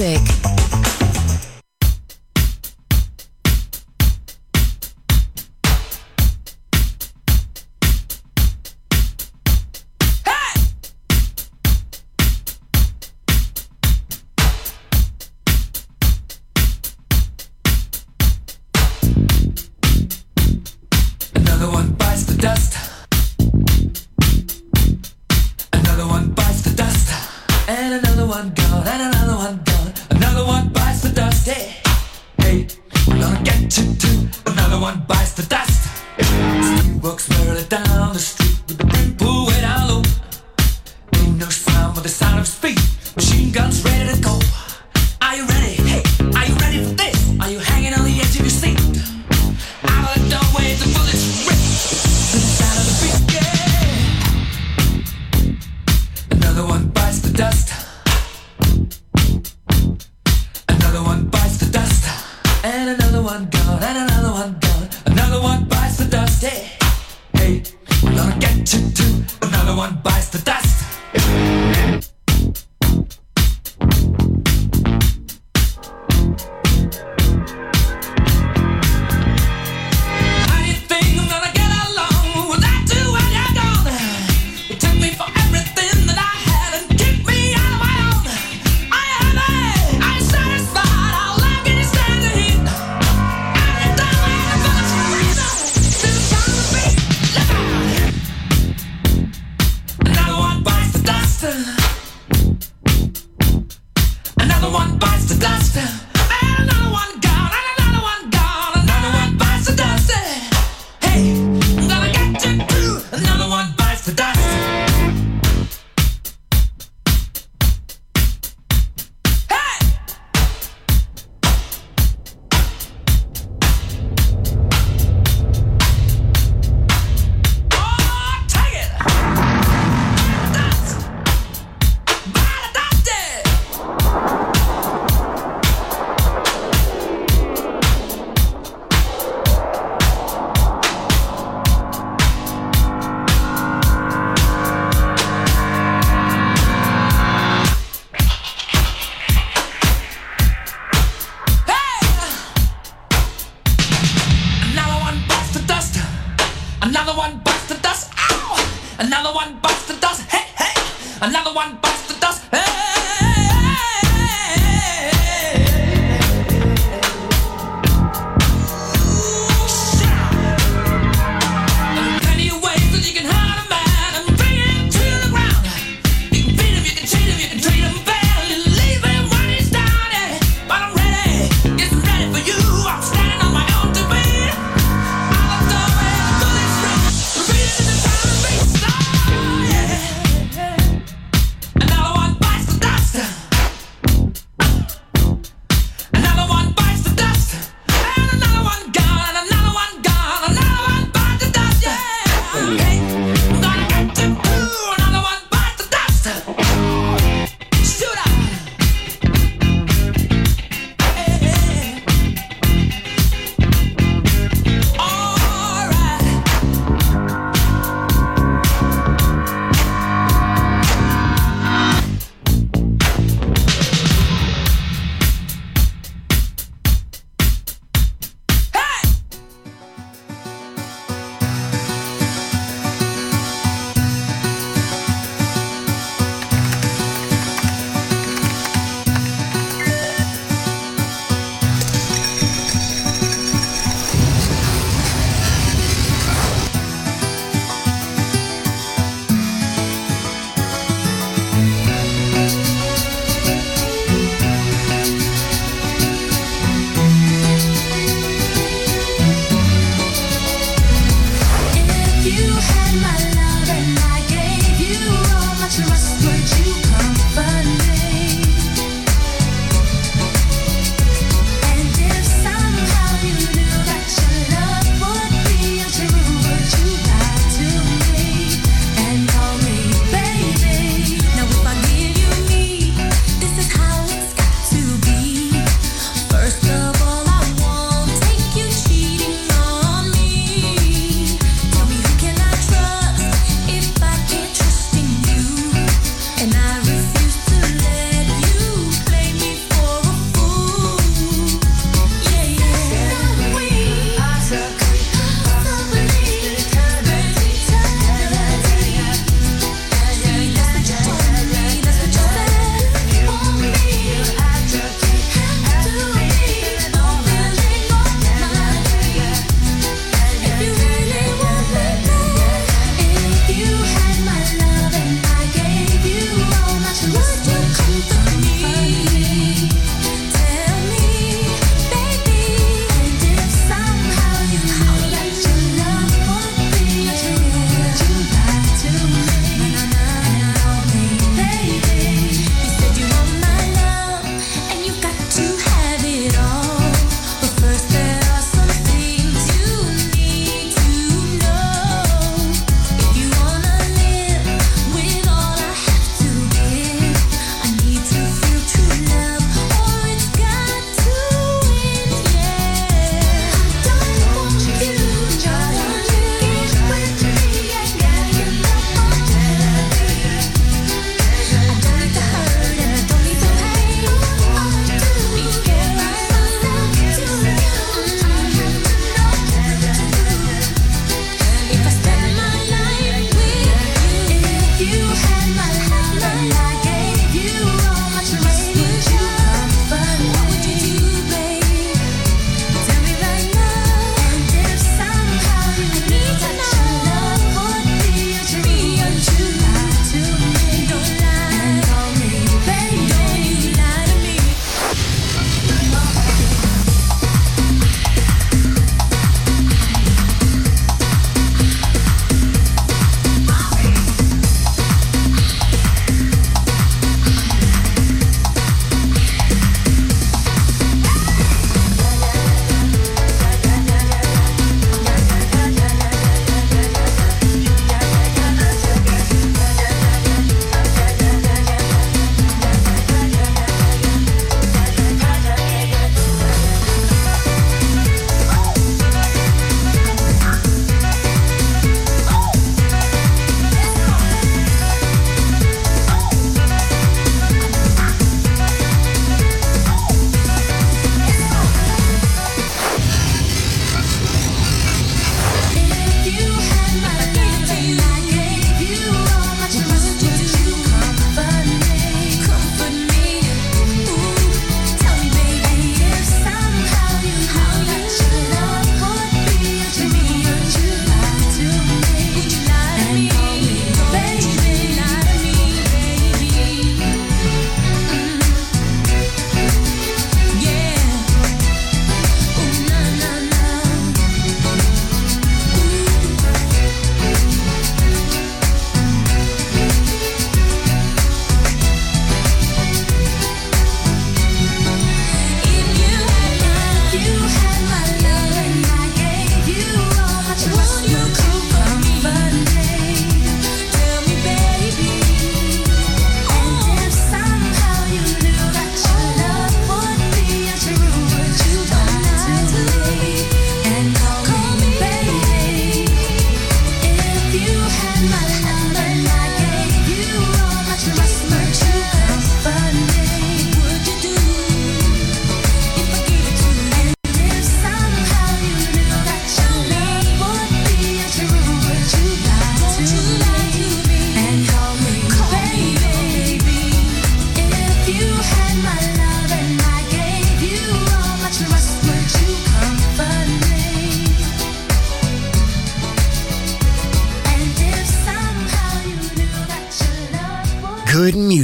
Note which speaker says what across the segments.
Speaker 1: music.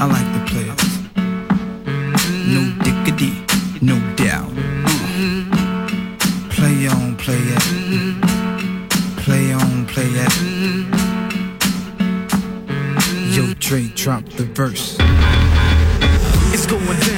Speaker 2: I like the players. No dickity, no doubt. Play on, play it. Play on, play it. Yo, Dre, drop the verse.
Speaker 3: It's going down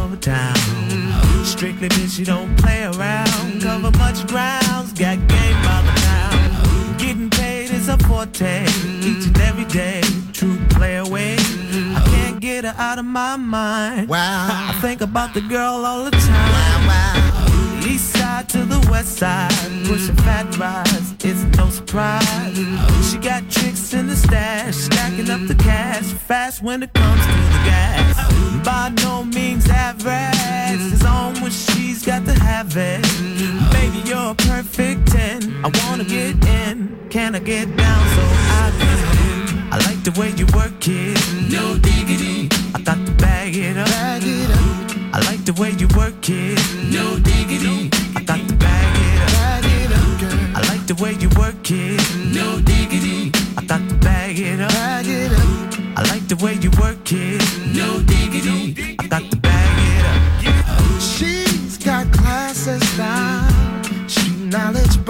Speaker 4: Strictly bitch, you don't play around. Cover much grounds, got game by the pound. Getting paid is a forte. Each and every day, true play away. I can't get her out of my mind.
Speaker 5: Wow.
Speaker 4: I think about the girl all the time.
Speaker 5: Wow, wow.
Speaker 4: East side to the west side, pushing fat rides, it's no surprise. She got tricks in the stash, stacking up the cash, fast when it comes to the gas by no means average. It's on when she's got to have it. Baby, you're a perfect 10. I wanna get in. Can I get down so I can? I like the way you work it. No diggity. I got to bag it up. Bag it up. I like the way you work it. No diggity. I got to bag it up. Bag it up. I like the way you work it. No diggity. I got to bag it up. Bag it up. I like the way you work it.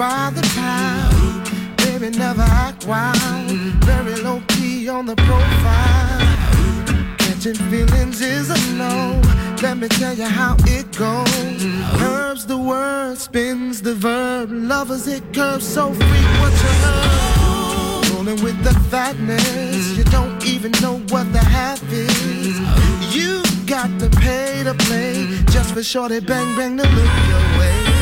Speaker 6: By the pound. Baby, never act wild. Very low key on the profile. Catching feelings is a no. Let me tell you how it goes. Curves the word, spins the verb. Lovers it curves so you? Rolling with the fatness. You don't even know what the half is. You got to pay to play just for shorty bang bang to look your way.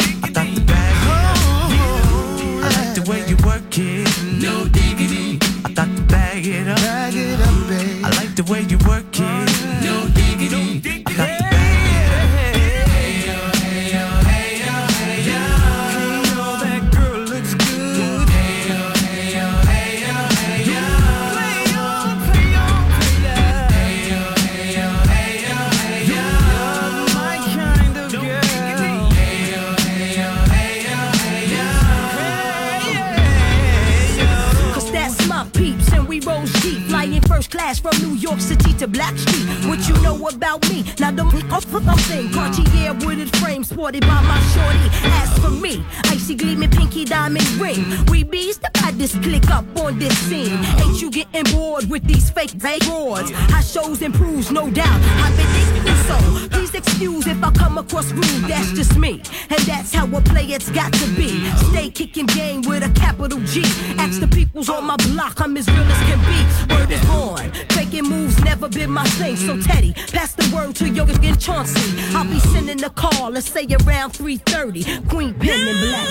Speaker 7: We roll deep, flying first class from New York City to Black Street. What you know about me? Now the I'm saying Cartier wooded frame sported by my shorty. As for me, icy gleaming pinky diamond ring. We bees the baddest click up on this scene. Ain't you getting bored with these fake fake broads? Our shows improves, no doubt. I've been thinking so. Please excuse if I come across rude. That's just me, and that's how a player's got to be. Stay kicking game with a capital G. Ask the peoples on my block, I'm as real as can be. Word is born. Faking moves never been my thing. So Teddy, pass the word to Yoga and Chauncey. I'll be sending a call, let's say around 3:30. Queen Pen and Black.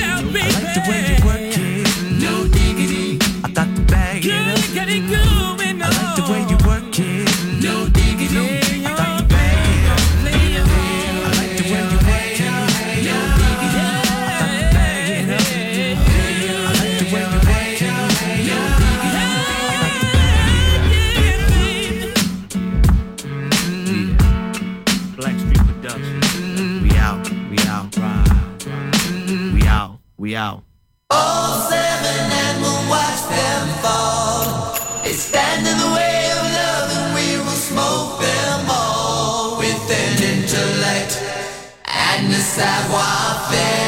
Speaker 4: I like the way you work We out.
Speaker 8: All seven and we'll watch them fall. They stand in the way of love and we will smoke them all with an intellect and a savoir faire.